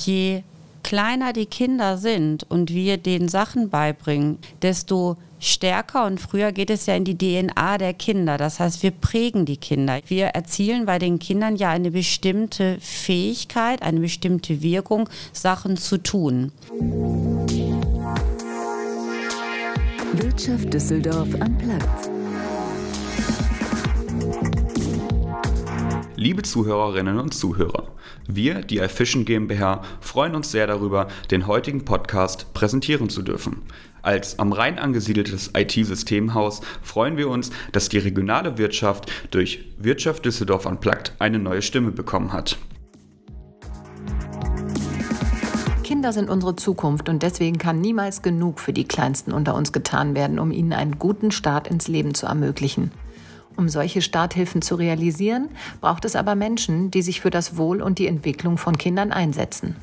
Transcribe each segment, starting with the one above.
Je kleiner die Kinder sind und wir denen Sachen beibringen, desto stärker und früher geht es ja in die DNA der Kinder. Das heißt, wir prägen die Kinder. Wir erzielen bei den Kindern ja eine bestimmte Fähigkeit, eine bestimmte Wirkung, Sachen zu tun. Wirtschaft Düsseldorf am Platz. Liebe Zuhörerinnen und Zuhörer, wir, die iFishing GmbH, freuen uns sehr darüber, den heutigen Podcast präsentieren zu dürfen. Als am Rhein angesiedeltes IT-Systemhaus freuen wir uns, dass die regionale Wirtschaft durch Wirtschaft Düsseldorf Unplugged eine neue Stimme bekommen hat. Kinder sind unsere Zukunft und deswegen kann niemals genug für die Kleinsten unter uns getan werden, um ihnen einen guten Start ins Leben zu ermöglichen. Um solche Starthilfen zu realisieren, braucht es aber Menschen, die sich für das Wohl und die Entwicklung von Kindern einsetzen.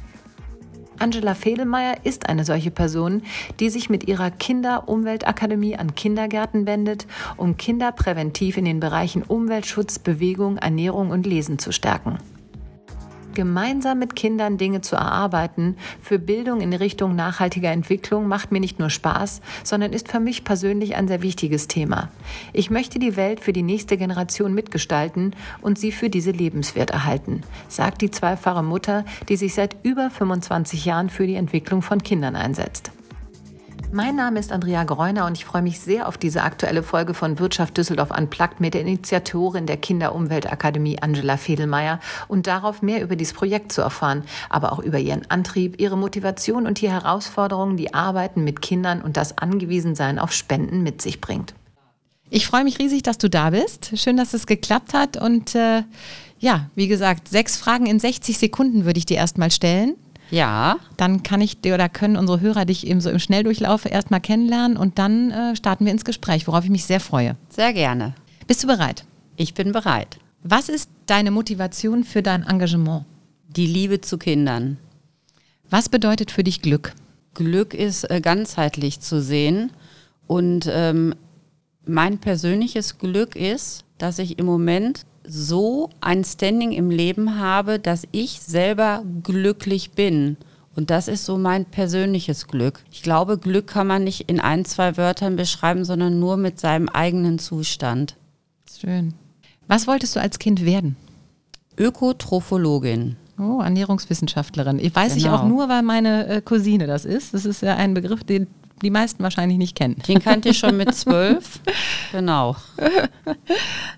Angela Fedelmeier ist eine solche Person, die sich mit ihrer Kinder-Umweltakademie an Kindergärten wendet, um Kinder präventiv in den Bereichen Umweltschutz, Bewegung, Ernährung und Lesen zu stärken gemeinsam mit Kindern Dinge zu erarbeiten für Bildung in Richtung nachhaltiger Entwicklung macht mir nicht nur Spaß, sondern ist für mich persönlich ein sehr wichtiges Thema. Ich möchte die Welt für die nächste Generation mitgestalten und sie für diese lebenswert erhalten, sagt die zweifache Mutter, die sich seit über 25 Jahren für die Entwicklung von Kindern einsetzt. Mein Name ist Andrea Greuner und ich freue mich sehr auf diese aktuelle Folge von Wirtschaft Düsseldorf Unplugged mit der Initiatorin der Kinderumweltakademie Angela Fedelmeier und darauf mehr über dieses Projekt zu erfahren, aber auch über ihren Antrieb, ihre Motivation und die Herausforderungen, die Arbeiten mit Kindern und das Angewiesensein auf Spenden mit sich bringt. Ich freue mich riesig, dass du da bist. Schön, dass es geklappt hat und äh, ja, wie gesagt, sechs Fragen in 60 Sekunden würde ich dir erstmal stellen. Ja. Dann kann ich oder können unsere Hörer dich eben so im Schnelldurchlauf erstmal kennenlernen und dann äh, starten wir ins Gespräch, worauf ich mich sehr freue. Sehr gerne. Bist du bereit? Ich bin bereit. Was ist deine Motivation für dein Engagement? Die Liebe zu Kindern. Was bedeutet für dich Glück? Glück ist äh, ganzheitlich zu sehen und ähm, mein persönliches Glück ist, dass ich im Moment so ein Standing im Leben habe, dass ich selber glücklich bin. Und das ist so mein persönliches Glück. Ich glaube, Glück kann man nicht in ein, zwei Wörtern beschreiben, sondern nur mit seinem eigenen Zustand. Schön. Was wolltest du als Kind werden? Ökotrophologin. Oh, Ernährungswissenschaftlerin. Ich weiß genau. ich auch nur, weil meine äh, Cousine das ist. Das ist ja ein Begriff, den die meisten wahrscheinlich nicht kennen. Den kannte ich schon mit zwölf. genau.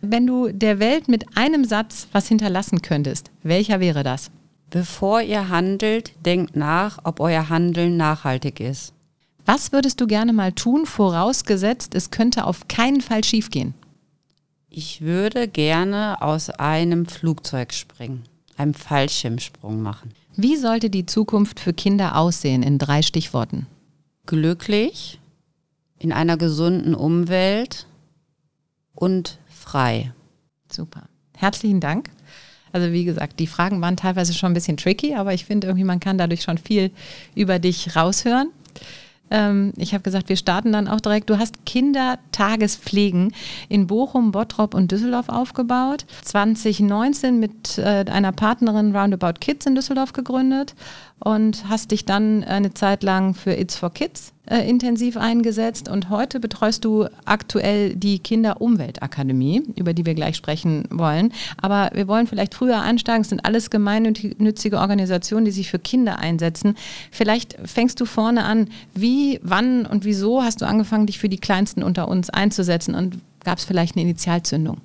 Wenn du der Welt mit einem Satz was hinterlassen könntest, welcher wäre das? Bevor ihr handelt, denkt nach, ob euer Handeln nachhaltig ist. Was würdest du gerne mal tun, vorausgesetzt, es könnte auf keinen Fall schiefgehen? Ich würde gerne aus einem Flugzeug springen, einem Fallschirmsprung machen. Wie sollte die Zukunft für Kinder aussehen in drei Stichworten? Glücklich, in einer gesunden Umwelt und frei. Super. Herzlichen Dank. Also wie gesagt, die Fragen waren teilweise schon ein bisschen tricky, aber ich finde irgendwie, man kann dadurch schon viel über dich raushören. Ähm, ich habe gesagt, wir starten dann auch direkt. Du hast Kindertagespflegen in Bochum, Bottrop und Düsseldorf aufgebaut. 2019 mit äh, einer Partnerin Roundabout Kids in Düsseldorf gegründet und hast dich dann eine Zeit lang für It's for Kids äh, intensiv eingesetzt und heute betreust du aktuell die Kinderumweltakademie, über die wir gleich sprechen wollen. Aber wir wollen vielleicht früher einsteigen. Es sind alles gemeinnützige Organisationen, die sich für Kinder einsetzen. Vielleicht fängst du vorne an. Wie, wann und wieso hast du angefangen, dich für die Kleinsten unter uns einzusetzen und gab es vielleicht eine Initialzündung?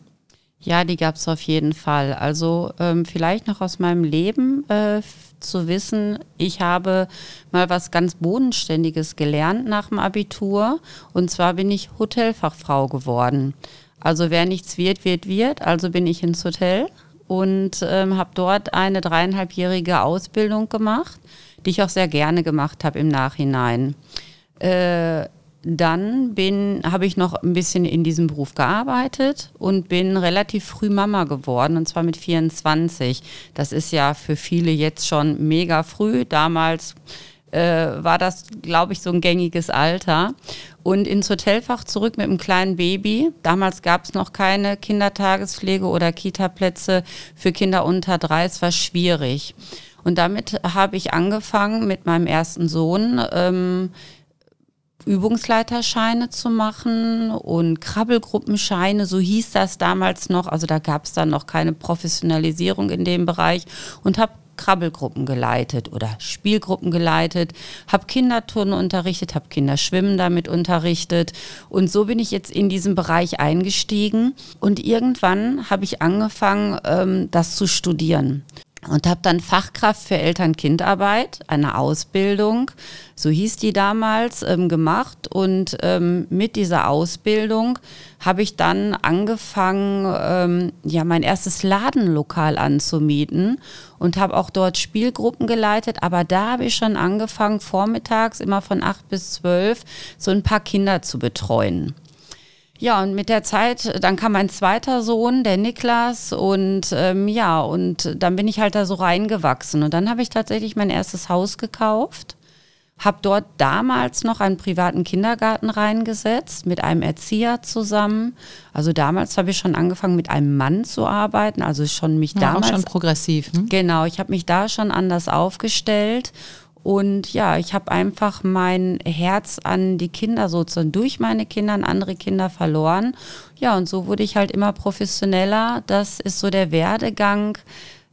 Ja, die gab es auf jeden Fall. Also ähm, vielleicht noch aus meinem Leben äh, zu wissen, ich habe mal was ganz Bodenständiges gelernt nach dem Abitur. Und zwar bin ich Hotelfachfrau geworden. Also wer nichts wird, wird, wird. Also bin ich ins Hotel und ähm, habe dort eine dreieinhalbjährige Ausbildung gemacht, die ich auch sehr gerne gemacht habe im Nachhinein. Äh, dann bin, habe ich noch ein bisschen in diesem Beruf gearbeitet und bin relativ früh Mama geworden, und zwar mit 24. Das ist ja für viele jetzt schon mega früh. Damals äh, war das, glaube ich, so ein gängiges Alter. Und ins Hotelfach zurück mit einem kleinen Baby. Damals gab es noch keine Kindertagespflege oder Kitaplätze für Kinder unter drei. Es war schwierig. Und damit habe ich angefangen mit meinem ersten Sohn. Ähm, Übungsleiterscheine zu machen und Krabbelgruppenscheine, so hieß das damals noch. Also da gab es dann noch keine Professionalisierung in dem Bereich und habe Krabbelgruppen geleitet oder Spielgruppen geleitet, habe Kinderturnen unterrichtet, habe Kinderschwimmen damit unterrichtet. Und so bin ich jetzt in diesen Bereich eingestiegen. Und irgendwann habe ich angefangen, ähm, das zu studieren und habe dann Fachkraft für Eltern-Kind-Arbeit, eine Ausbildung, so hieß die damals, ähm, gemacht. Und ähm, mit dieser Ausbildung habe ich dann angefangen, ähm, ja, mein erstes Ladenlokal anzumieten und habe auch dort Spielgruppen geleitet. Aber da habe ich schon angefangen, vormittags immer von acht bis zwölf so ein paar Kinder zu betreuen. Ja, und mit der Zeit, dann kam mein zweiter Sohn, der Niklas, und ähm, ja, und dann bin ich halt da so reingewachsen. Und dann habe ich tatsächlich mein erstes Haus gekauft, habe dort damals noch einen privaten Kindergarten reingesetzt, mit einem Erzieher zusammen. Also damals habe ich schon angefangen, mit einem Mann zu arbeiten, also schon mich ja, damals. Auch schon progressiv. Hm? Genau, ich habe mich da schon anders aufgestellt und ja, ich habe einfach mein Herz an die Kinder sozusagen durch meine Kinder an andere Kinder verloren. Ja, und so wurde ich halt immer professioneller. Das ist so der Werdegang,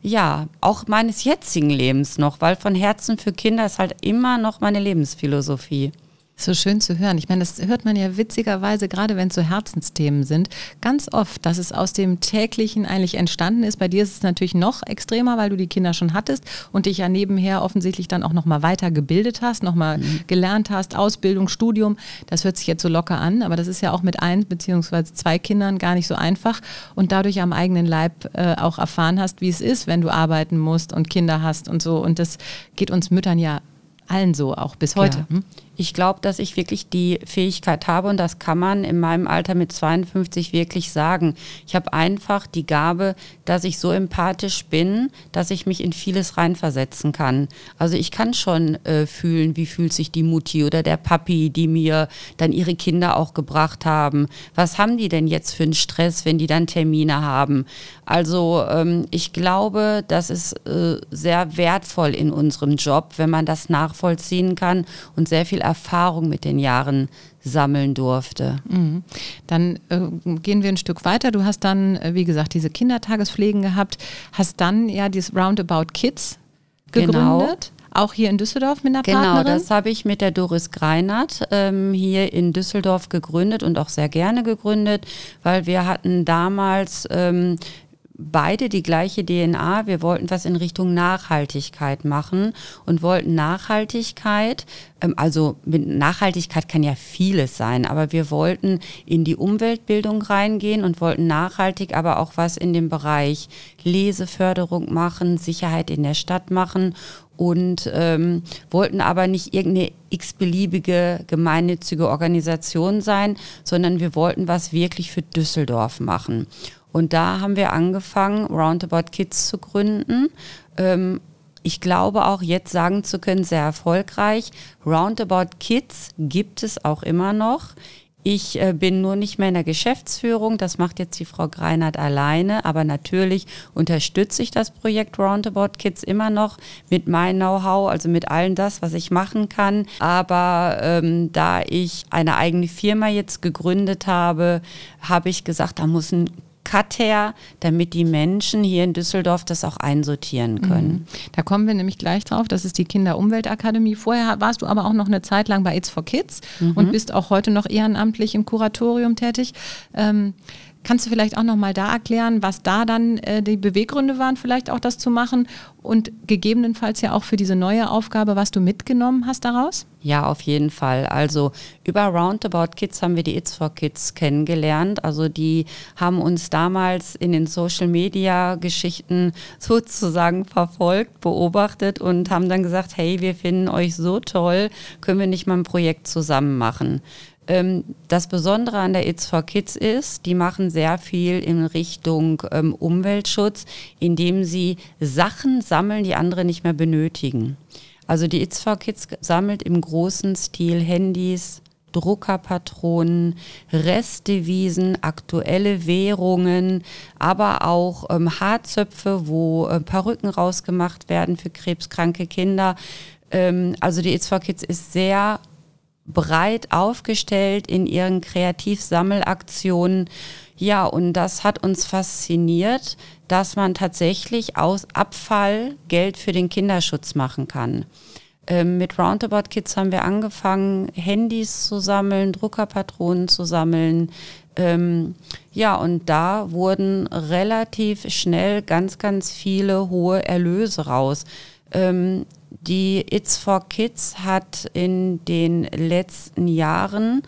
ja, auch meines jetzigen Lebens noch, weil von Herzen für Kinder ist halt immer noch meine Lebensphilosophie. So schön zu hören. Ich meine, das hört man ja witzigerweise, gerade wenn es so Herzensthemen sind, ganz oft, dass es aus dem täglichen eigentlich entstanden ist. Bei dir ist es natürlich noch extremer, weil du die Kinder schon hattest und dich ja nebenher offensichtlich dann auch nochmal weiter gebildet hast, nochmal mhm. gelernt hast, Ausbildung, Studium. Das hört sich jetzt so locker an, aber das ist ja auch mit ein beziehungsweise zwei Kindern gar nicht so einfach und dadurch am eigenen Leib äh, auch erfahren hast, wie es ist, wenn du arbeiten musst und Kinder hast und so. Und das geht uns Müttern ja allen so, auch bis heute. Ja. Hm? Ich glaube, dass ich wirklich die Fähigkeit habe und das kann man in meinem Alter mit 52 wirklich sagen. Ich habe einfach die Gabe, dass ich so empathisch bin, dass ich mich in vieles reinversetzen kann. Also ich kann schon äh, fühlen, wie fühlt sich die Mutti oder der Papi, die mir dann ihre Kinder auch gebracht haben. Was haben die denn jetzt für einen Stress, wenn die dann Termine haben? Also ähm, ich glaube, das ist äh, sehr wertvoll in unserem Job, wenn man das nachvollziehen kann und sehr viel Erfahrung mit den Jahren sammeln durfte. Mhm. Dann äh, gehen wir ein Stück weiter. Du hast dann, äh, wie gesagt, diese Kindertagespflegen gehabt, hast dann ja dieses Roundabout Kids gegründet. Genau. Auch hier in Düsseldorf mit einer genau, Partnerin? Genau, das habe ich mit der Doris Greinert ähm, hier in Düsseldorf gegründet und auch sehr gerne gegründet, weil wir hatten damals ähm, beide die gleiche DNA. Wir wollten was in Richtung Nachhaltigkeit machen und wollten Nachhaltigkeit, ähm, also mit Nachhaltigkeit kann ja vieles sein, aber wir wollten in die Umweltbildung reingehen und wollten nachhaltig aber auch was in dem Bereich Leseförderung machen, Sicherheit in der Stadt machen und ähm, wollten aber nicht irgendeine x-beliebige gemeinnützige Organisation sein, sondern wir wollten was wirklich für Düsseldorf machen. Und da haben wir angefangen, Roundabout Kids zu gründen. Ähm, ich glaube auch jetzt sagen zu können, sehr erfolgreich. Roundabout Kids gibt es auch immer noch. Ich äh, bin nur nicht mehr in der Geschäftsführung, das macht jetzt die Frau Greinert alleine, aber natürlich unterstütze ich das Projekt Roundabout Kids immer noch mit meinem Know-how, also mit allem das, was ich machen kann. Aber ähm, da ich eine eigene Firma jetzt gegründet habe, habe ich gesagt, da muss ein Cut her, damit die Menschen hier in Düsseldorf das auch einsortieren können. Mhm. Da kommen wir nämlich gleich drauf. Das ist die Kinderumweltakademie. Vorher warst du aber auch noch eine Zeit lang bei It's for Kids mhm. und bist auch heute noch ehrenamtlich im Kuratorium tätig. Ähm, Kannst du vielleicht auch noch mal da erklären, was da dann äh, die Beweggründe waren, vielleicht auch das zu machen und gegebenenfalls ja auch für diese neue Aufgabe, was du mitgenommen hast daraus? Ja, auf jeden Fall. Also über Roundabout Kids haben wir die It's for Kids kennengelernt. Also die haben uns damals in den Social Media Geschichten sozusagen verfolgt, beobachtet und haben dann gesagt, hey, wir finden euch so toll, können wir nicht mal ein Projekt zusammen machen. Ähm, das Besondere an der It's for Kids ist, die machen sehr viel in Richtung ähm, Umweltschutz, indem sie Sachen sammeln, die andere nicht mehr benötigen. Also die It's for Kids sammelt im großen Stil Handys, Druckerpatronen, Restdevisen, aktuelle Währungen, aber auch ähm, Haarzöpfe, wo äh, Perücken rausgemacht werden für krebskranke Kinder. Ähm, also die It's for Kids ist sehr breit aufgestellt in ihren Kreativsammelaktionen. Ja, und das hat uns fasziniert, dass man tatsächlich aus Abfall Geld für den Kinderschutz machen kann. Ähm, mit Roundabout Kids haben wir angefangen, Handys zu sammeln, Druckerpatronen zu sammeln. Ähm, ja, und da wurden relativ schnell ganz, ganz viele hohe Erlöse raus. Ähm, die It's for Kids hat in den letzten Jahren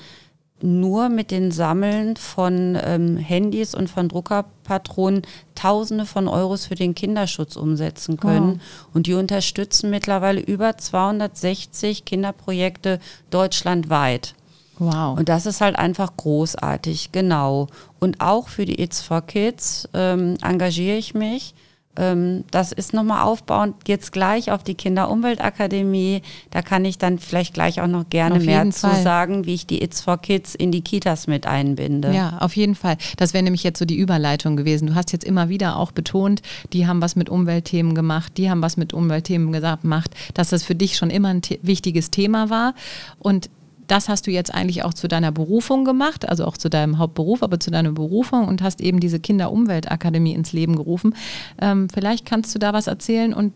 nur mit den Sammeln von ähm, Handys und von Druckerpatronen Tausende von Euros für den Kinderschutz umsetzen können. Wow. Und die unterstützen mittlerweile über 260 Kinderprojekte deutschlandweit. Wow. Und das ist halt einfach großartig, genau. Und auch für die It's for Kids ähm, engagiere ich mich das ist nochmal aufbauend jetzt gleich auf die Kinderumweltakademie. Da kann ich dann vielleicht gleich auch noch gerne mehr zu Fall. sagen, wie ich die It's for Kids in die Kitas mit einbinde. Ja, auf jeden Fall. Das wäre nämlich jetzt so die Überleitung gewesen. Du hast jetzt immer wieder auch betont, die haben was mit Umweltthemen gemacht, die haben was mit Umweltthemen gemacht, dass das für dich schon immer ein wichtiges Thema war. Und das hast du jetzt eigentlich auch zu deiner Berufung gemacht, also auch zu deinem Hauptberuf, aber zu deiner Berufung und hast eben diese Kinderumweltakademie ins Leben gerufen. Ähm, vielleicht kannst du da was erzählen und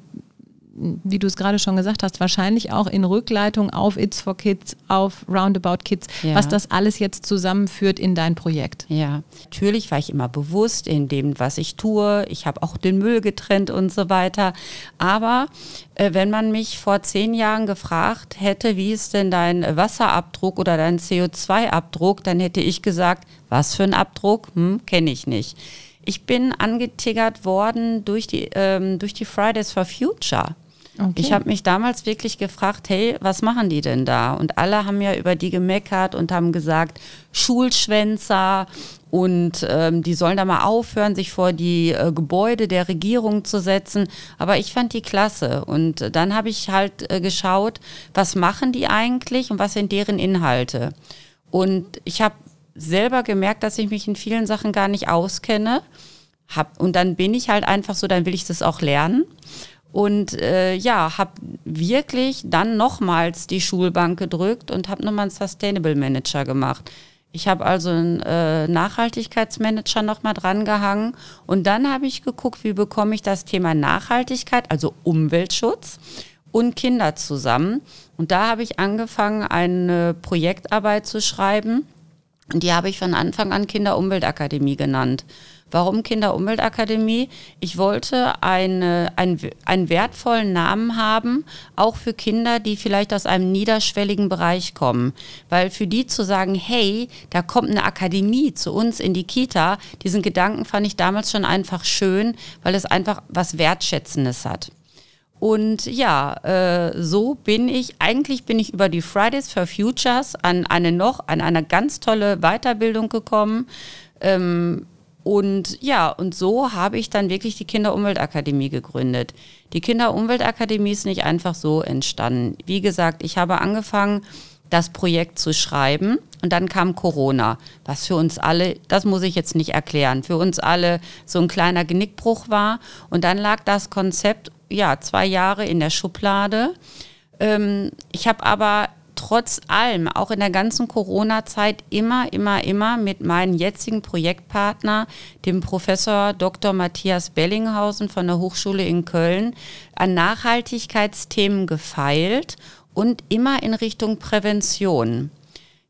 wie du es gerade schon gesagt hast, wahrscheinlich auch in Rückleitung auf It's for Kids, auf Roundabout Kids, ja. was das alles jetzt zusammenführt in dein Projekt. Ja, natürlich war ich immer bewusst in dem, was ich tue. Ich habe auch den Müll getrennt und so weiter. Aber äh, wenn man mich vor zehn Jahren gefragt hätte, wie ist denn dein Wasserabdruck oder dein CO2-Abdruck, dann hätte ich gesagt, was für ein Abdruck? Hm, kenne ich nicht. Ich bin angetiggert worden durch die, ähm, durch die Fridays for Future. Okay. Ich habe mich damals wirklich gefragt, hey, was machen die denn da? Und alle haben ja über die gemeckert und haben gesagt, Schulschwänzer und ähm, die sollen da mal aufhören, sich vor die äh, Gebäude der Regierung zu setzen. Aber ich fand die klasse. Und dann habe ich halt äh, geschaut, was machen die eigentlich und was sind deren Inhalte. Und ich habe selber gemerkt, dass ich mich in vielen Sachen gar nicht auskenne. Hab, und dann bin ich halt einfach so, dann will ich das auch lernen. Und äh, ja, habe wirklich dann nochmals die Schulbank gedrückt und habe nochmal einen Sustainable Manager gemacht. Ich habe also einen äh, Nachhaltigkeitsmanager nochmal dran gehangen und dann habe ich geguckt, wie bekomme ich das Thema Nachhaltigkeit, also Umweltschutz und Kinder zusammen. Und da habe ich angefangen, eine Projektarbeit zu schreiben. Und die habe ich von Anfang an Kinderumweltakademie genannt. Warum Kinderumweltakademie? Ich wollte eine, ein, einen wertvollen Namen haben, auch für Kinder, die vielleicht aus einem niederschwelligen Bereich kommen. Weil für die zu sagen, hey, da kommt eine Akademie zu uns in die Kita, diesen Gedanken fand ich damals schon einfach schön, weil es einfach was Wertschätzendes hat. Und ja, äh, so bin ich, eigentlich bin ich über die Fridays for Futures an eine noch, an eine ganz tolle Weiterbildung gekommen. Ähm, und ja, und so habe ich dann wirklich die Kinderumweltakademie gegründet. Die Kinderumweltakademie ist nicht einfach so entstanden. Wie gesagt, ich habe angefangen, das Projekt zu schreiben und dann kam Corona, was für uns alle, das muss ich jetzt nicht erklären, für uns alle so ein kleiner Genickbruch war. Und dann lag das Konzept, ja, zwei Jahre in der Schublade. Ähm, ich habe aber trotz allem, auch in der ganzen Corona-Zeit, immer, immer, immer mit meinem jetzigen Projektpartner, dem Professor Dr. Matthias Bellinghausen von der Hochschule in Köln, an Nachhaltigkeitsthemen gefeilt und immer in Richtung Prävention.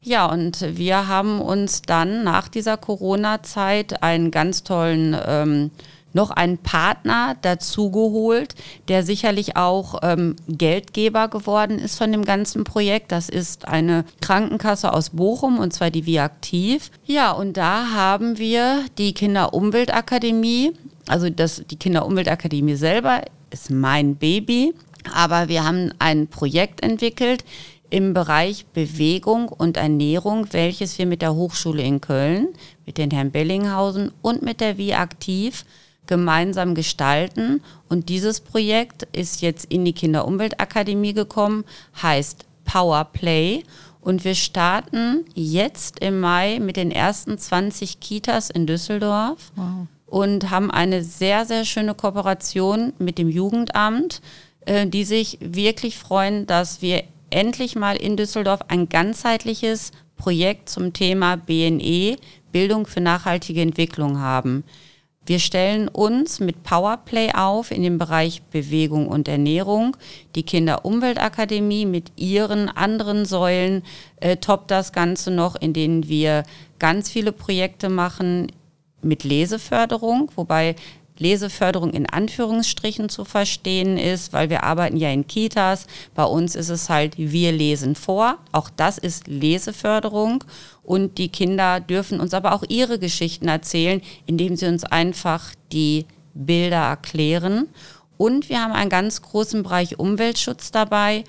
Ja, und wir haben uns dann nach dieser Corona-Zeit einen ganz tollen ähm, noch einen Partner dazugeholt, der sicherlich auch ähm, Geldgeber geworden ist von dem ganzen Projekt. Das ist eine Krankenkasse aus Bochum und zwar die Viaktiv. Ja, und da haben wir die Kinderumweltakademie, also das, die Kinderumweltakademie selber ist mein Baby, aber wir haben ein Projekt entwickelt, im Bereich Bewegung und Ernährung, welches wir mit der Hochschule in Köln, mit den Herrn Bellinghausen und mit der Wie aktiv gemeinsam gestalten. Und dieses Projekt ist jetzt in die Kinderumweltakademie gekommen, heißt Power Play. Und wir starten jetzt im Mai mit den ersten 20 Kitas in Düsseldorf wow. und haben eine sehr, sehr schöne Kooperation mit dem Jugendamt, äh, die sich wirklich freuen, dass wir endlich mal in Düsseldorf ein ganzheitliches Projekt zum Thema BNE, Bildung für nachhaltige Entwicklung haben. Wir stellen uns mit Powerplay auf in dem Bereich Bewegung und Ernährung. Die Kinder-Umweltakademie mit ihren anderen Säulen äh, toppt das Ganze noch, in denen wir ganz viele Projekte machen mit Leseförderung, wobei Leseförderung in Anführungsstrichen zu verstehen ist, weil wir arbeiten ja in Kitas. Bei uns ist es halt, wir lesen vor. Auch das ist Leseförderung. Und die Kinder dürfen uns aber auch ihre Geschichten erzählen, indem sie uns einfach die Bilder erklären. Und wir haben einen ganz großen Bereich Umweltschutz dabei.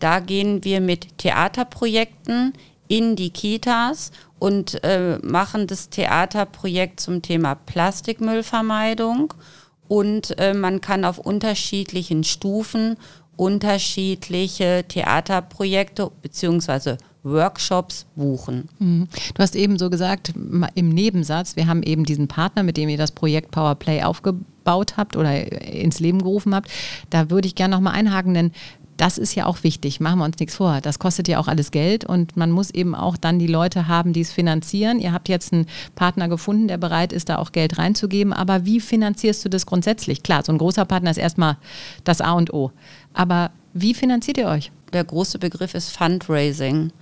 Da gehen wir mit Theaterprojekten in die Kitas und äh, machen das Theaterprojekt zum Thema Plastikmüllvermeidung. Und äh, man kann auf unterschiedlichen Stufen unterschiedliche Theaterprojekte beziehungsweise Workshops buchen. Mhm. Du hast eben so gesagt, im Nebensatz, wir haben eben diesen Partner, mit dem ihr das Projekt Powerplay aufgebaut habt oder ins Leben gerufen habt. Da würde ich gerne nochmal einhaken, denn das ist ja auch wichtig, machen wir uns nichts vor. Das kostet ja auch alles Geld und man muss eben auch dann die Leute haben, die es finanzieren. Ihr habt jetzt einen Partner gefunden, der bereit ist, da auch Geld reinzugeben. Aber wie finanzierst du das grundsätzlich? Klar, so ein großer Partner ist erstmal das A und O. Aber wie finanziert ihr euch? Der große Begriff ist Fundraising.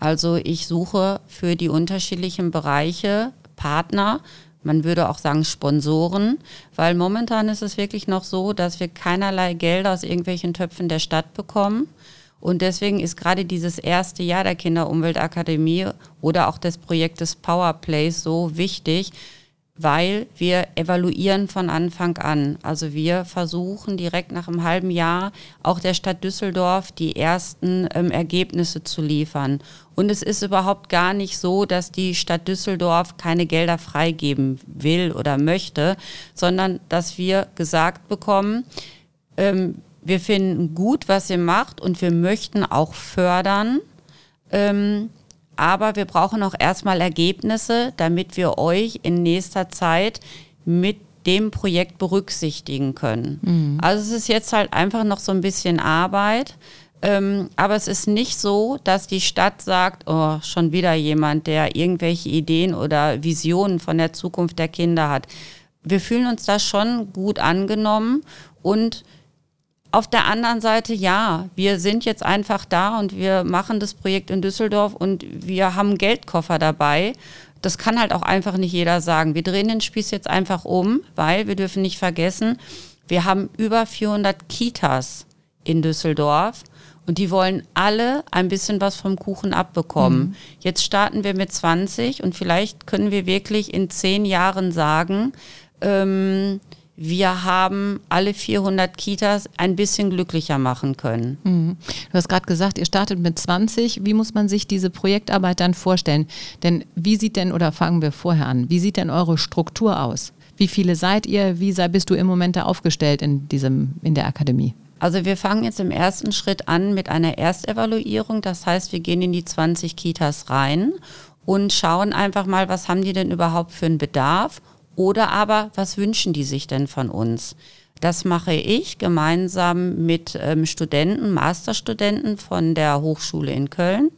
Also ich suche für die unterschiedlichen Bereiche Partner, man würde auch sagen Sponsoren, weil momentan ist es wirklich noch so, dass wir keinerlei Gelder aus irgendwelchen Töpfen der Stadt bekommen. Und deswegen ist gerade dieses erste Jahr der Kinderumweltakademie oder auch des Projektes Powerplays so wichtig, weil wir evaluieren von Anfang an. Also wir versuchen direkt nach einem halben Jahr auch der Stadt Düsseldorf die ersten ähm, Ergebnisse zu liefern. Und es ist überhaupt gar nicht so, dass die Stadt Düsseldorf keine Gelder freigeben will oder möchte, sondern dass wir gesagt bekommen, ähm, wir finden gut, was ihr macht und wir möchten auch fördern. Ähm, aber wir brauchen auch erstmal Ergebnisse, damit wir euch in nächster Zeit mit dem Projekt berücksichtigen können. Mhm. Also es ist jetzt halt einfach noch so ein bisschen Arbeit. Ähm, aber es ist nicht so, dass die Stadt sagt, oh, schon wieder jemand, der irgendwelche Ideen oder Visionen von der Zukunft der Kinder hat. Wir fühlen uns da schon gut angenommen und auf der anderen Seite, ja, wir sind jetzt einfach da und wir machen das Projekt in Düsseldorf und wir haben Geldkoffer dabei. Das kann halt auch einfach nicht jeder sagen. Wir drehen den Spieß jetzt einfach um, weil wir dürfen nicht vergessen, wir haben über 400 Kitas in Düsseldorf und die wollen alle ein bisschen was vom Kuchen abbekommen. Mhm. Jetzt starten wir mit 20 und vielleicht können wir wirklich in zehn Jahren sagen, ähm, wir haben alle 400 Kitas ein bisschen glücklicher machen können. Mhm. Du hast gerade gesagt, ihr startet mit 20. Wie muss man sich diese Projektarbeit dann vorstellen? Denn wie sieht denn, oder fangen wir vorher an, wie sieht denn eure Struktur aus? Wie viele seid ihr? Wie sei, bist du im Moment da aufgestellt in, diesem, in der Akademie? Also wir fangen jetzt im ersten Schritt an mit einer Erstevaluierung. Das heißt, wir gehen in die 20 Kitas rein und schauen einfach mal, was haben die denn überhaupt für einen Bedarf oder aber, was wünschen die sich denn von uns? Das mache ich gemeinsam mit ähm, Studenten, Masterstudenten von der Hochschule in Köln.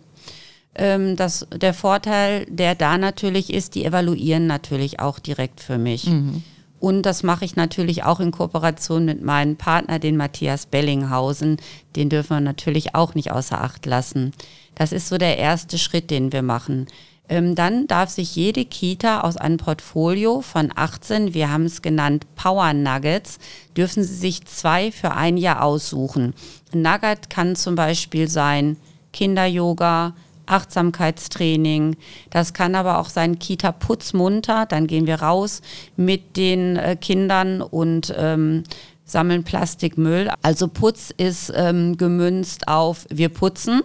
Ähm, das, der Vorteil, der da natürlich ist, die evaluieren natürlich auch direkt für mich. Mhm. Und das mache ich natürlich auch in Kooperation mit meinem Partner, den Matthias Bellinghausen. Den dürfen wir natürlich auch nicht außer Acht lassen. Das ist so der erste Schritt, den wir machen. Ähm, dann darf sich jede Kita aus einem Portfolio von 18, wir haben es genannt Power Nuggets, dürfen sie sich zwei für ein Jahr aussuchen. Ein Nugget kann zum Beispiel sein Kinder-Yoga, Achtsamkeitstraining. Das kann aber auch sein Kita Putzmunter. Dann gehen wir raus mit den äh, Kindern und ähm, sammeln Plastikmüll. Also Putz ist ähm, gemünzt auf wir putzen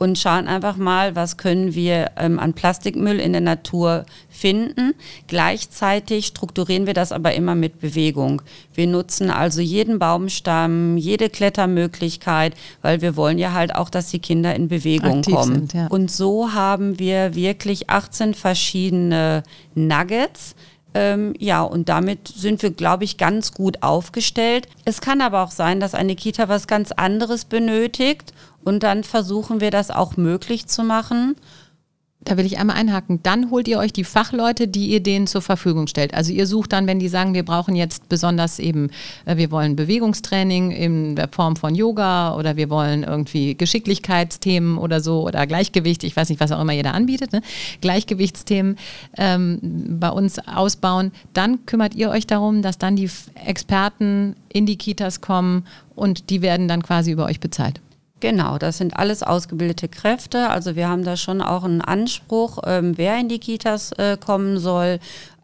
und schauen einfach mal, was können wir ähm, an Plastikmüll in der Natur finden. Gleichzeitig strukturieren wir das aber immer mit Bewegung. Wir nutzen also jeden Baumstamm, jede Klettermöglichkeit, weil wir wollen ja halt auch, dass die Kinder in Bewegung Aktiv kommen. sind, ja. Und so haben wir wirklich 18 verschiedene Nuggets. Ähm, ja, und damit sind wir, glaube ich, ganz gut aufgestellt. Es kann aber auch sein, dass eine Kita was ganz anderes benötigt und dann versuchen wir das auch möglich zu machen. Da will ich einmal einhaken. Dann holt ihr euch die Fachleute, die ihr denen zur Verfügung stellt. Also ihr sucht dann, wenn die sagen, wir brauchen jetzt besonders eben, äh, wir wollen Bewegungstraining in der Form von Yoga oder wir wollen irgendwie Geschicklichkeitsthemen oder so oder Gleichgewicht, ich weiß nicht, was auch immer da anbietet, ne? Gleichgewichtsthemen ähm, bei uns ausbauen. Dann kümmert ihr euch darum, dass dann die Experten in die Kitas kommen und die werden dann quasi über euch bezahlt. Genau, das sind alles ausgebildete Kräfte. Also wir haben da schon auch einen Anspruch, ähm, wer in die Kitas äh, kommen soll.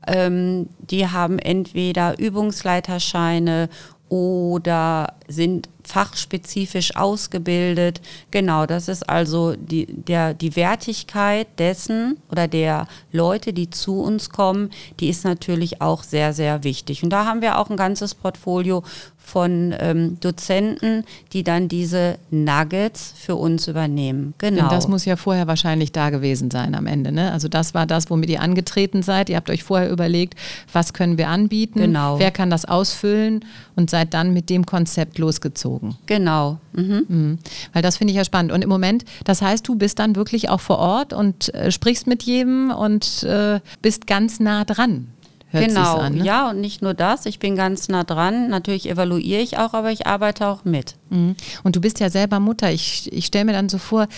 Ähm, die haben entweder Übungsleiterscheine oder sind fachspezifisch ausgebildet. Genau, das ist also die, der, die Wertigkeit dessen oder der Leute, die zu uns kommen, die ist natürlich auch sehr, sehr wichtig. Und da haben wir auch ein ganzes Portfolio von ähm, Dozenten, die dann diese Nuggets für uns übernehmen. Genau. Denn das muss ja vorher wahrscheinlich da gewesen sein am Ende. Ne? Also das war das, womit ihr angetreten seid. Ihr habt euch vorher überlegt, was können wir anbieten, Genau. wer kann das ausfüllen und seid dann mit dem Konzept losgezogen. Genau. Mhm. Mhm. Weil das finde ich ja spannend. Und im Moment, das heißt, du bist dann wirklich auch vor Ort und äh, sprichst mit jedem und äh, bist ganz nah dran. Hört genau, an, ne? ja, und nicht nur das, ich bin ganz nah dran. Natürlich evaluiere ich auch, aber ich arbeite auch mit. Mhm. Und du bist ja selber Mutter. Ich, ich stelle mir dann so vor,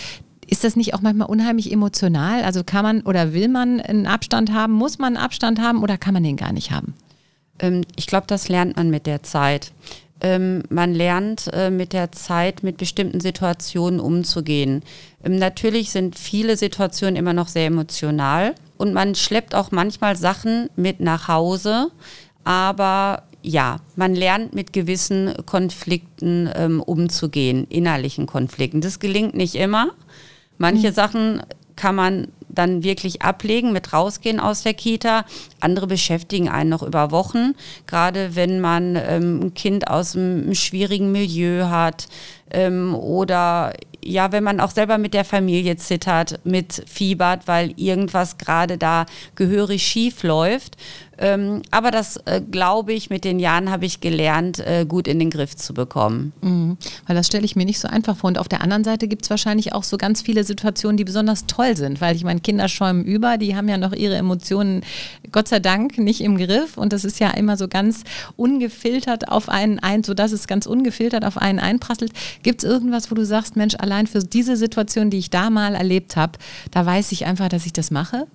ist das nicht auch manchmal unheimlich emotional? Also kann man oder will man einen Abstand haben? Muss man einen Abstand haben oder kann man den gar nicht haben? Ähm, ich glaube, das lernt man mit der Zeit. Ähm, man lernt äh, mit der Zeit mit bestimmten Situationen umzugehen. Ähm, natürlich sind viele Situationen immer noch sehr emotional und man schleppt auch manchmal Sachen mit nach Hause, aber ja, man lernt mit gewissen Konflikten ähm, umzugehen, innerlichen Konflikten. Das gelingt nicht immer. Manche Sachen kann man dann wirklich ablegen, mit rausgehen aus der Kita. Andere beschäftigen einen noch über Wochen, gerade wenn man ähm, ein Kind aus einem schwierigen Milieu hat ähm, oder ja, wenn man auch selber mit der Familie zittert, mit fiebert, weil irgendwas gerade da gehörig schief läuft. Ähm, aber das, äh, glaube ich, mit den Jahren habe ich gelernt, äh, gut in den Griff zu bekommen. Mhm. Weil das stelle ich mir nicht so einfach vor. Und auf der anderen Seite gibt es wahrscheinlich auch so ganz viele Situationen, die besonders toll sind, weil ich meine, Kinder schäumen über, die haben ja noch ihre Emotionen, Gott sei Dank, nicht im Griff. Und das ist ja immer so ganz ungefiltert auf einen ein, sodass es ganz ungefiltert auf einen einprasselt. Gibt es irgendwas, wo du sagst, Mensch, allein für diese Situation, die ich da mal erlebt habe, da weiß ich einfach, dass ich das mache?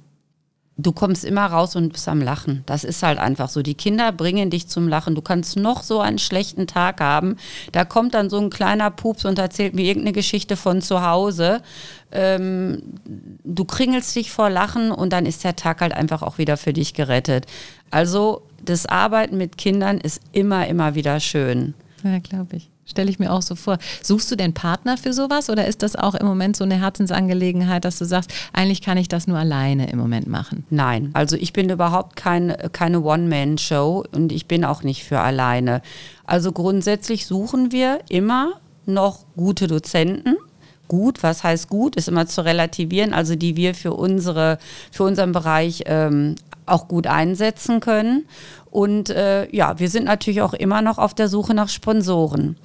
Du kommst immer raus und bist am Lachen. Das ist halt einfach so. Die Kinder bringen dich zum Lachen. Du kannst noch so einen schlechten Tag haben. Da kommt dann so ein kleiner Pups und erzählt mir irgendeine Geschichte von zu Hause. Ähm, du kringelst dich vor Lachen und dann ist der Tag halt einfach auch wieder für dich gerettet. Also das Arbeiten mit Kindern ist immer, immer wieder schön. Ja, glaube ich. Stelle ich mir auch so vor. Suchst du denn Partner für sowas oder ist das auch im Moment so eine Herzensangelegenheit, dass du sagst, eigentlich kann ich das nur alleine im Moment machen? Nein, also ich bin überhaupt kein, keine One-Man-Show und ich bin auch nicht für alleine. Also grundsätzlich suchen wir immer noch gute Dozenten. Gut, was heißt gut, ist immer zu relativieren, also die wir für, unsere, für unseren Bereich ähm, auch gut einsetzen können. Und äh, ja, wir sind natürlich auch immer noch auf der Suche nach Sponsoren.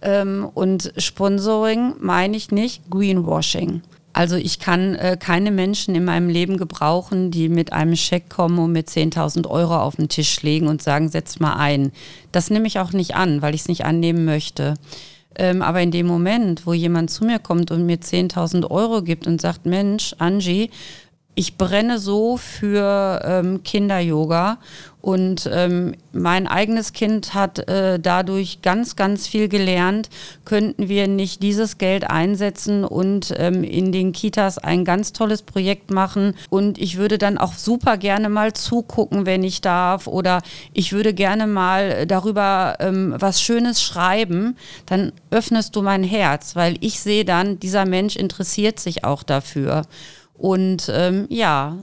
Ähm, und Sponsoring meine ich nicht Greenwashing. Also ich kann äh, keine Menschen in meinem Leben gebrauchen, die mit einem Scheck kommen und mit 10.000 Euro auf den Tisch legen und sagen, setz mal ein. Das nehme ich auch nicht an, weil ich es nicht annehmen möchte. Ähm, aber in dem Moment, wo jemand zu mir kommt und mir 10.000 Euro gibt und sagt, Mensch, Angie, ich brenne so für ähm, Kinder-Yoga Und ähm, mein eigenes Kind hat äh, dadurch ganz, ganz viel gelernt. Könnten wir nicht dieses Geld einsetzen und ähm, in den Kitas ein ganz tolles Projekt machen? Und ich würde dann auch super gerne mal zugucken, wenn ich darf. Oder ich würde gerne mal darüber ähm, was Schönes schreiben. Dann öffnest du mein Herz, weil ich sehe dann, dieser Mensch interessiert sich auch dafür. Und ähm, ja,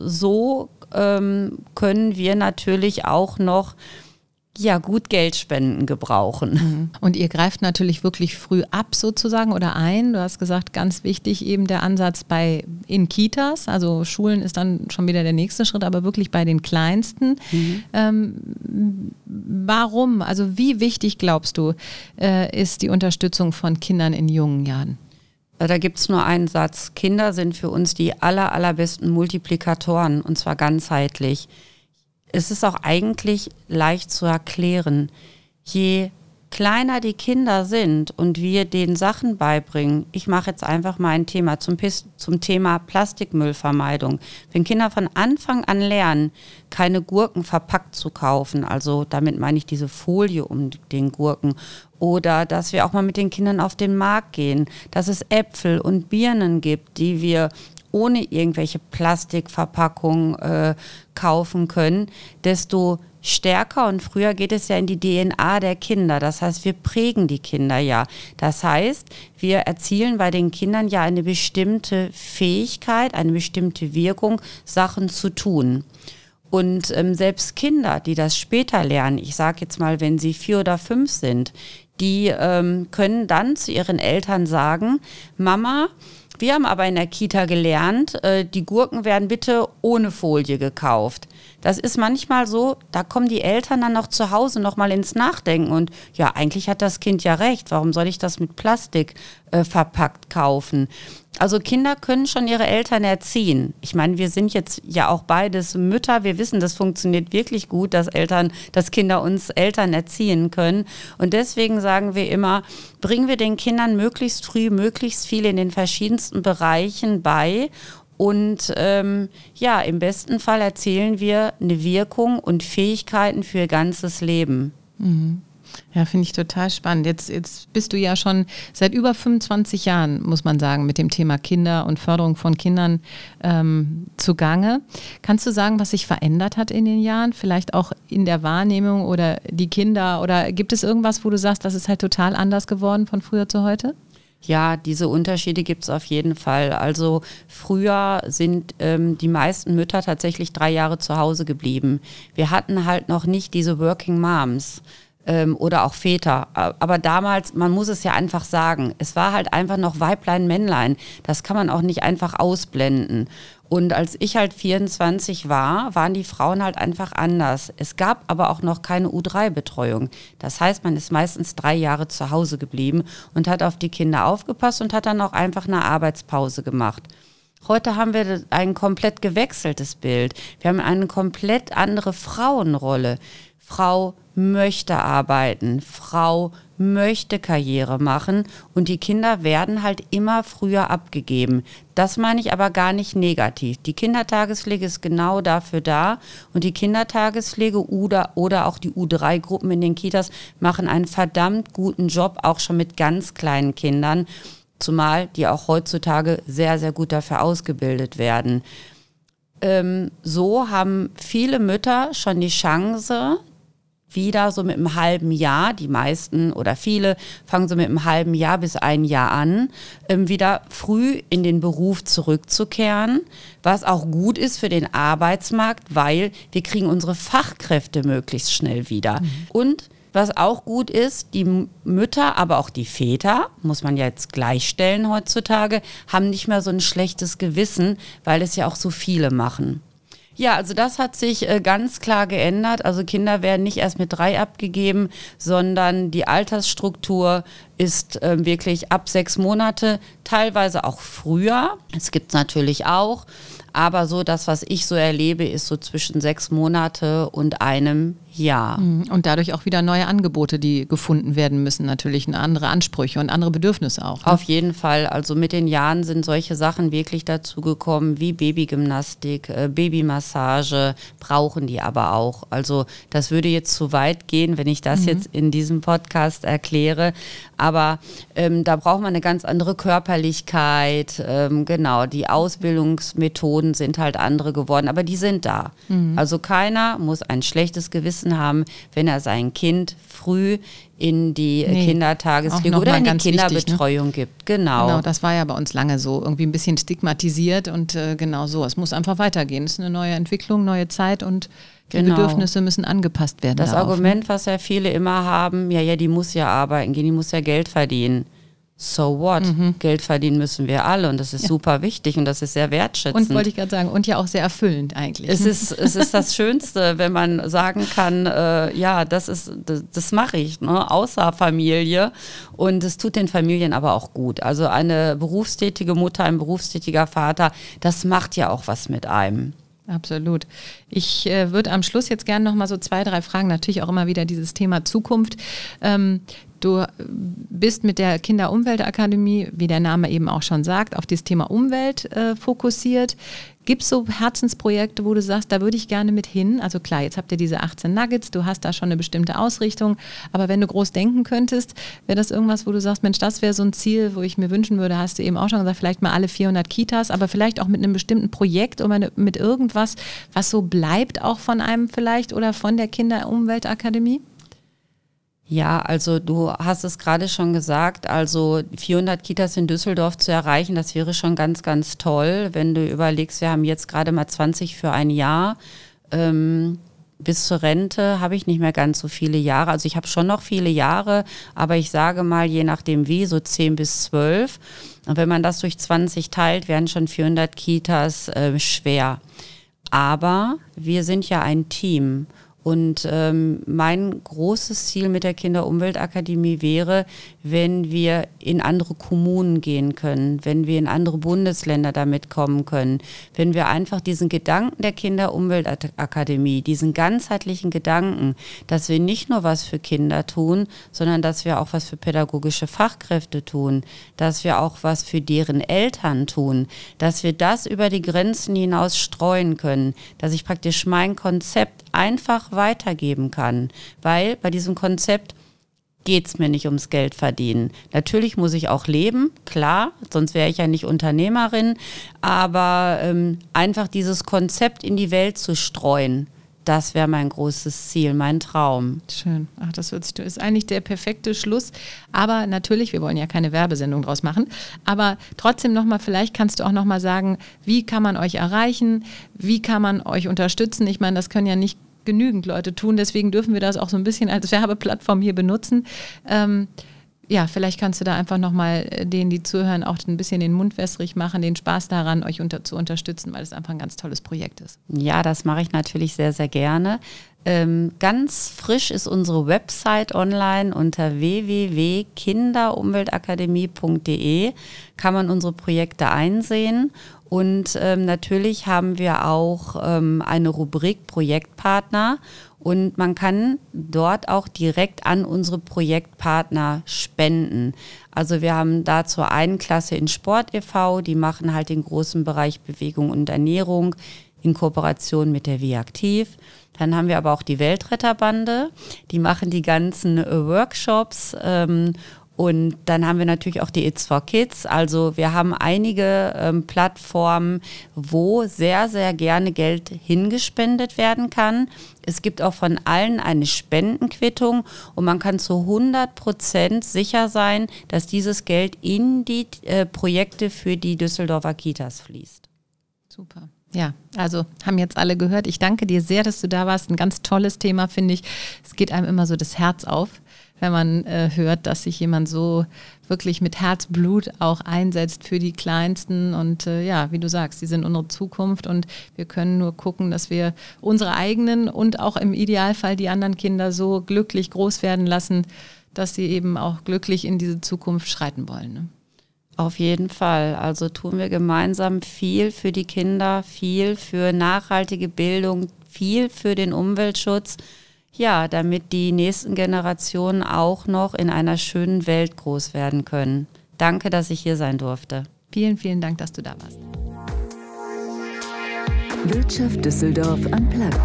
so ähm, können wir natürlich auch noch ja, gut Geldspenden gebrauchen. Mhm. Und ihr greift natürlich wirklich früh ab sozusagen oder ein. Du hast gesagt, ganz wichtig eben der Ansatz bei in Kitas, also Schulen ist dann schon wieder der nächste Schritt, aber wirklich bei den Kleinsten. Mhm. Ähm, warum, also wie wichtig glaubst du, äh, ist die Unterstützung von Kindern in jungen Jahren? Äh, da gibt es nur einen Satz. Kinder sind für uns die aller, allerbesten Multiplikatoren und zwar ganzheitlich. Es ist auch eigentlich leicht zu erklären. Je kleiner die Kinder sind und wir denen Sachen beibringen, ich mache jetzt einfach mal ein Thema zum, zum Thema Plastikmüllvermeidung. Wenn Kinder von Anfang an lernen, keine Gurken verpackt zu kaufen, also damit meine ich diese Folie um den Gurken, oder dass wir auch mal mit den Kindern auf den Markt gehen, dass es Äpfel und Birnen gibt, die wir ohne irgendwelche Plastikverpackungen äh, kaufen können, desto stärker und früher geht es ja in die DNA der Kinder. Das heißt, wir prägen die Kinder ja. Das heißt, wir erzielen bei den Kindern ja eine bestimmte Fähigkeit, eine bestimmte Wirkung, Sachen zu tun. Und ähm, selbst Kinder, die das später lernen, ich sage jetzt mal, wenn sie vier oder fünf sind, die ähm, können dann zu ihren Eltern sagen, Mama, wir haben aber in der Kita gelernt, äh, die Gurken werden bitte ohne Folie gekauft. Das ist manchmal so, da kommen die Eltern dann noch zu Hause noch mal ins Nachdenken und ja, eigentlich hat das Kind ja recht. Warum soll ich das mit Plastik äh, verpackt kaufen? Also Kinder können schon ihre Eltern erziehen. Ich meine, wir sind jetzt ja auch beides Mütter. Wir wissen, das funktioniert wirklich gut, dass Eltern, dass Kinder uns Eltern erziehen können. Und deswegen sagen wir immer, bringen wir den Kindern möglichst früh, möglichst viel in den verschiedensten Bereichen bei. Und ähm, ja, im besten Fall erzählen wir eine Wirkung und Fähigkeiten für ihr ganzes Leben. Mhm. Ja, finde ich total spannend. Jetzt, jetzt bist du ja schon seit über 25 Jahren, muss man sagen, mit dem Thema Kinder und Förderung von Kindern ähm, zugange. Kannst du sagen, was sich verändert hat in den Jahren? Vielleicht auch in der Wahrnehmung oder die Kinder? Oder gibt es irgendwas, wo du sagst, das ist halt total anders geworden von früher zu heute? Ja, diese Unterschiede gibt es auf jeden Fall. Also früher sind ähm, die meisten Mütter tatsächlich drei Jahre zu Hause geblieben. Wir hatten halt noch nicht diese Working Moms ähm, oder auch Väter. Aber damals, man muss es ja einfach sagen, es war halt einfach noch Weiblein, Männlein. Das kann man auch nicht einfach ausblenden. Und als ich halt 24 war, waren die Frauen halt einfach anders. Es gab aber auch noch keine U3-Betreuung. Das heißt, man ist meistens drei Jahre zu Hause geblieben und hat auf die Kinder aufgepasst und hat dann auch einfach eine Arbeitspause gemacht. Heute haben wir ein komplett gewechseltes Bild. Wir haben eine komplett andere Frauenrolle. Frau möchte arbeiten, Frau möchte Karriere machen und die Kinder werden halt immer früher abgegeben. Das meine ich aber gar nicht negativ. Die Kindertagespflege ist genau dafür da und die Kindertagespflege oder, oder auch die U3-Gruppen in den Kitas machen einen verdammt guten Job, auch schon mit ganz kleinen Kindern, zumal die auch heutzutage sehr, sehr gut dafür ausgebildet werden. Ähm, so haben viele Mütter schon die Chance, wieder so mit einem halben Jahr, die meisten oder viele fangen so mit einem halben Jahr bis ein Jahr an, ähm, wieder früh in den Beruf zurückzukehren, was auch gut ist für den Arbeitsmarkt, weil wir kriegen unsere Fachkräfte möglichst schnell wieder. Mhm. Und was auch gut ist, die Mütter, aber auch die Väter, muss man ja jetzt gleichstellen heutzutage, haben nicht mehr so ein schlechtes Gewissen, weil es ja auch so viele machen. Ja, also das hat sich äh, ganz klar geändert. Also Kinder werden nicht erst mit drei abgegeben, sondern die Altersstruktur ist äh, wirklich ab sechs Monate, teilweise auch früher. Es gibt natürlich auch. Aber so das, was ich so erlebe, ist so zwischen sechs Monate und einem Ja. Mhm. Und dadurch auch wieder neue Angebote, die gefunden werden müssen, natürlich andere Ansprüche und andere Bedürfnisse auch. Ne? Auf jeden Fall. Also mit den Jahren sind solche Sachen wirklich dazu gekommen, wie Babygymnastik, äh, Babymassage, brauchen die aber auch. Also das würde jetzt zu weit gehen, wenn ich das mhm. jetzt in diesem Podcast erkläre. Aber ähm, da braucht man eine ganz andere Körperlichkeit. Ähm, genau, die Ausbildungsmethoden sind halt andere geworden, aber die sind da. Mhm. Also keiner muss ein schlechtes Gewissen Wissen haben, wenn er sein Kind früh in die nee, Kindertagespflege oder in die Kinderbetreuung wichtig, ne? gibt. Genau. Genau, das war ja bei uns lange so, irgendwie ein bisschen stigmatisiert und äh, genau so. Es muss einfach weitergehen. Es ist eine neue Entwicklung, neue Zeit und die genau. Bedürfnisse müssen angepasst werden. Das darauf, ne? Argument, was ja viele immer haben, ja, ja, die muss ja arbeiten gehen, die muss ja Geld verdienen so what? Mhm. Geld verdienen müssen wir alle und das ist ja. super wichtig und das ist sehr wertschätzend. Und wollte ich gerade sagen, und ja auch sehr erfüllend eigentlich. Es ist, es ist das Schönste, wenn man sagen kann, äh, ja, das ist, das, das mache ich, ne? außer Familie. Und es tut den Familien aber auch gut. Also eine berufstätige Mutter, ein berufstätiger Vater, das macht ja auch was mit einem. Absolut. Ich äh, würde am Schluss jetzt gerne noch mal so zwei, drei Fragen, natürlich auch immer wieder dieses Thema Zukunft. Ähm, Du bist mit der Kinder-Umwelt-Akademie, wie der Name eben auch schon sagt, auf das Thema Umwelt äh, fokussiert. Gibt es so Herzensprojekte, wo du sagst, da würde ich gerne mit hin? Also klar, jetzt habt ihr diese 18 Nuggets, du hast da schon eine bestimmte Ausrichtung, aber wenn du groß denken könntest, wäre das irgendwas, wo du sagst, Mensch, das wäre so ein Ziel, wo ich mir wünschen würde, hast du eben auch schon gesagt, vielleicht mal alle 400 Kitas, aber vielleicht auch mit einem bestimmten Projekt oder mit irgendwas, was so bleibt auch von einem vielleicht oder von der Kinder-Umwelt-Akademie? Ja, also du hast es gerade schon gesagt, also 400 Kitas in Düsseldorf zu erreichen, das wäre schon ganz, ganz toll, wenn du überlegst, wir haben jetzt gerade mal 20 für ein Jahr. Ähm, bis zur Rente habe ich nicht mehr ganz so viele Jahre. Also ich habe schon noch viele Jahre, aber ich sage mal, je nachdem wie, so 10 bis 12. Und wenn man das durch 20 teilt, werden schon 400 Kitas äh, schwer. Aber wir sind ja ein Team. Und ähm, mein großes Ziel mit der Kinderumweltakademie wäre, wenn wir in andere Kommunen gehen können, wenn wir in andere Bundesländer damit kommen können, wenn wir einfach diesen Gedanken der Kinderumweltakademie, diesen ganzheitlichen Gedanken, dass wir nicht nur was für Kinder tun, sondern dass wir auch was für pädagogische Fachkräfte tun, dass wir auch was für deren Eltern tun, dass wir das über die Grenzen hinaus streuen können, dass ich praktisch mein Konzept einfach weitergeben kann. Weil bei diesem Konzept geht es mir nicht ums Geld verdienen. Natürlich muss ich auch leben, klar, sonst wäre ich ja nicht Unternehmerin, aber ähm, einfach dieses Konzept in die Welt zu streuen, das wäre mein großes Ziel, mein Traum. Schön. Ach, das ist eigentlich der perfekte Schluss. Aber natürlich, wir wollen ja keine Werbesendung draus machen. Aber trotzdem nochmal, vielleicht kannst du auch nochmal sagen, wie kann man euch erreichen? Wie kann man euch unterstützen? Ich meine, das können ja nicht genügend Leute tun. Deswegen dürfen wir das auch so ein bisschen als Werbeplattform hier benutzen. Ähm, ja, vielleicht kannst du da einfach nochmal äh, denen, die zuhören, auch ein bisschen den Mund wässrig machen, den Spaß daran, euch unter, zu unterstützen, weil es einfach ein ganz tolles Projekt ist. Ja, das mache ich natürlich sehr, sehr gerne. Ähm, ganz frisch ist unsere Website online unter www.kinderumweltakademie.de kann man unsere Projekte einsehen und ähm, natürlich haben wir auch ähm, eine Rubrik Projektpartner und man kann dort auch direkt an unsere Projektpartner spenden. Also wir haben dazu einen Klasse in Sport e.V., die machen halt den großen Bereich Bewegung und Ernährung in Kooperation mit der Viaktiv. Dann haben wir aber auch die Weltretterbande, die machen die ganzen äh, Workshops ähm, und dann haben wir natürlich auch die It's for Kids. Also wir haben einige ähm, Plattformen, wo sehr, sehr gerne Geld hingespendet werden kann. Es gibt auch von allen eine Spendenquittung und man kann zu 100 Prozent sicher sein, dass dieses Geld in die äh, Projekte für die Düsseldorfer Kitas fließt. Super. Ja, also haben jetzt alle gehört. Ich danke dir sehr, dass du da warst. Ein ganz tolles Thema, finde ich. Es geht einem immer so das Herz auf wenn man äh, hört, dass sich jemand so wirklich mit Herzblut auch einsetzt für die Kleinsten. Und äh, ja, wie du sagst, sie sind unsere Zukunft und wir können nur gucken, dass wir unsere eigenen und auch im Idealfall die anderen Kinder so glücklich groß werden lassen, dass sie eben auch glücklich in diese Zukunft schreiten wollen. Ne? Auf jeden Fall. Also tun wir gemeinsam viel für die Kinder, viel für nachhaltige Bildung, viel für den Umweltschutz ja, damit die nächsten Generationen auch noch in einer schönen Welt groß werden können. Danke, dass ich hier sein durfte. Vielen, vielen Dank, dass du da warst. Wirtschaft Düsseldorf unplugged.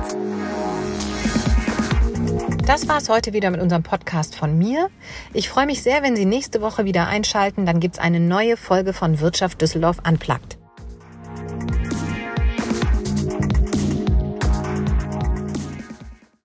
Das war es heute wieder mit unserem Podcast von mir. Ich freue mich sehr, wenn Sie nächste Woche wieder einschalten. Dann gibt es eine neue Folge von Wirtschaft Düsseldorf Unplugged.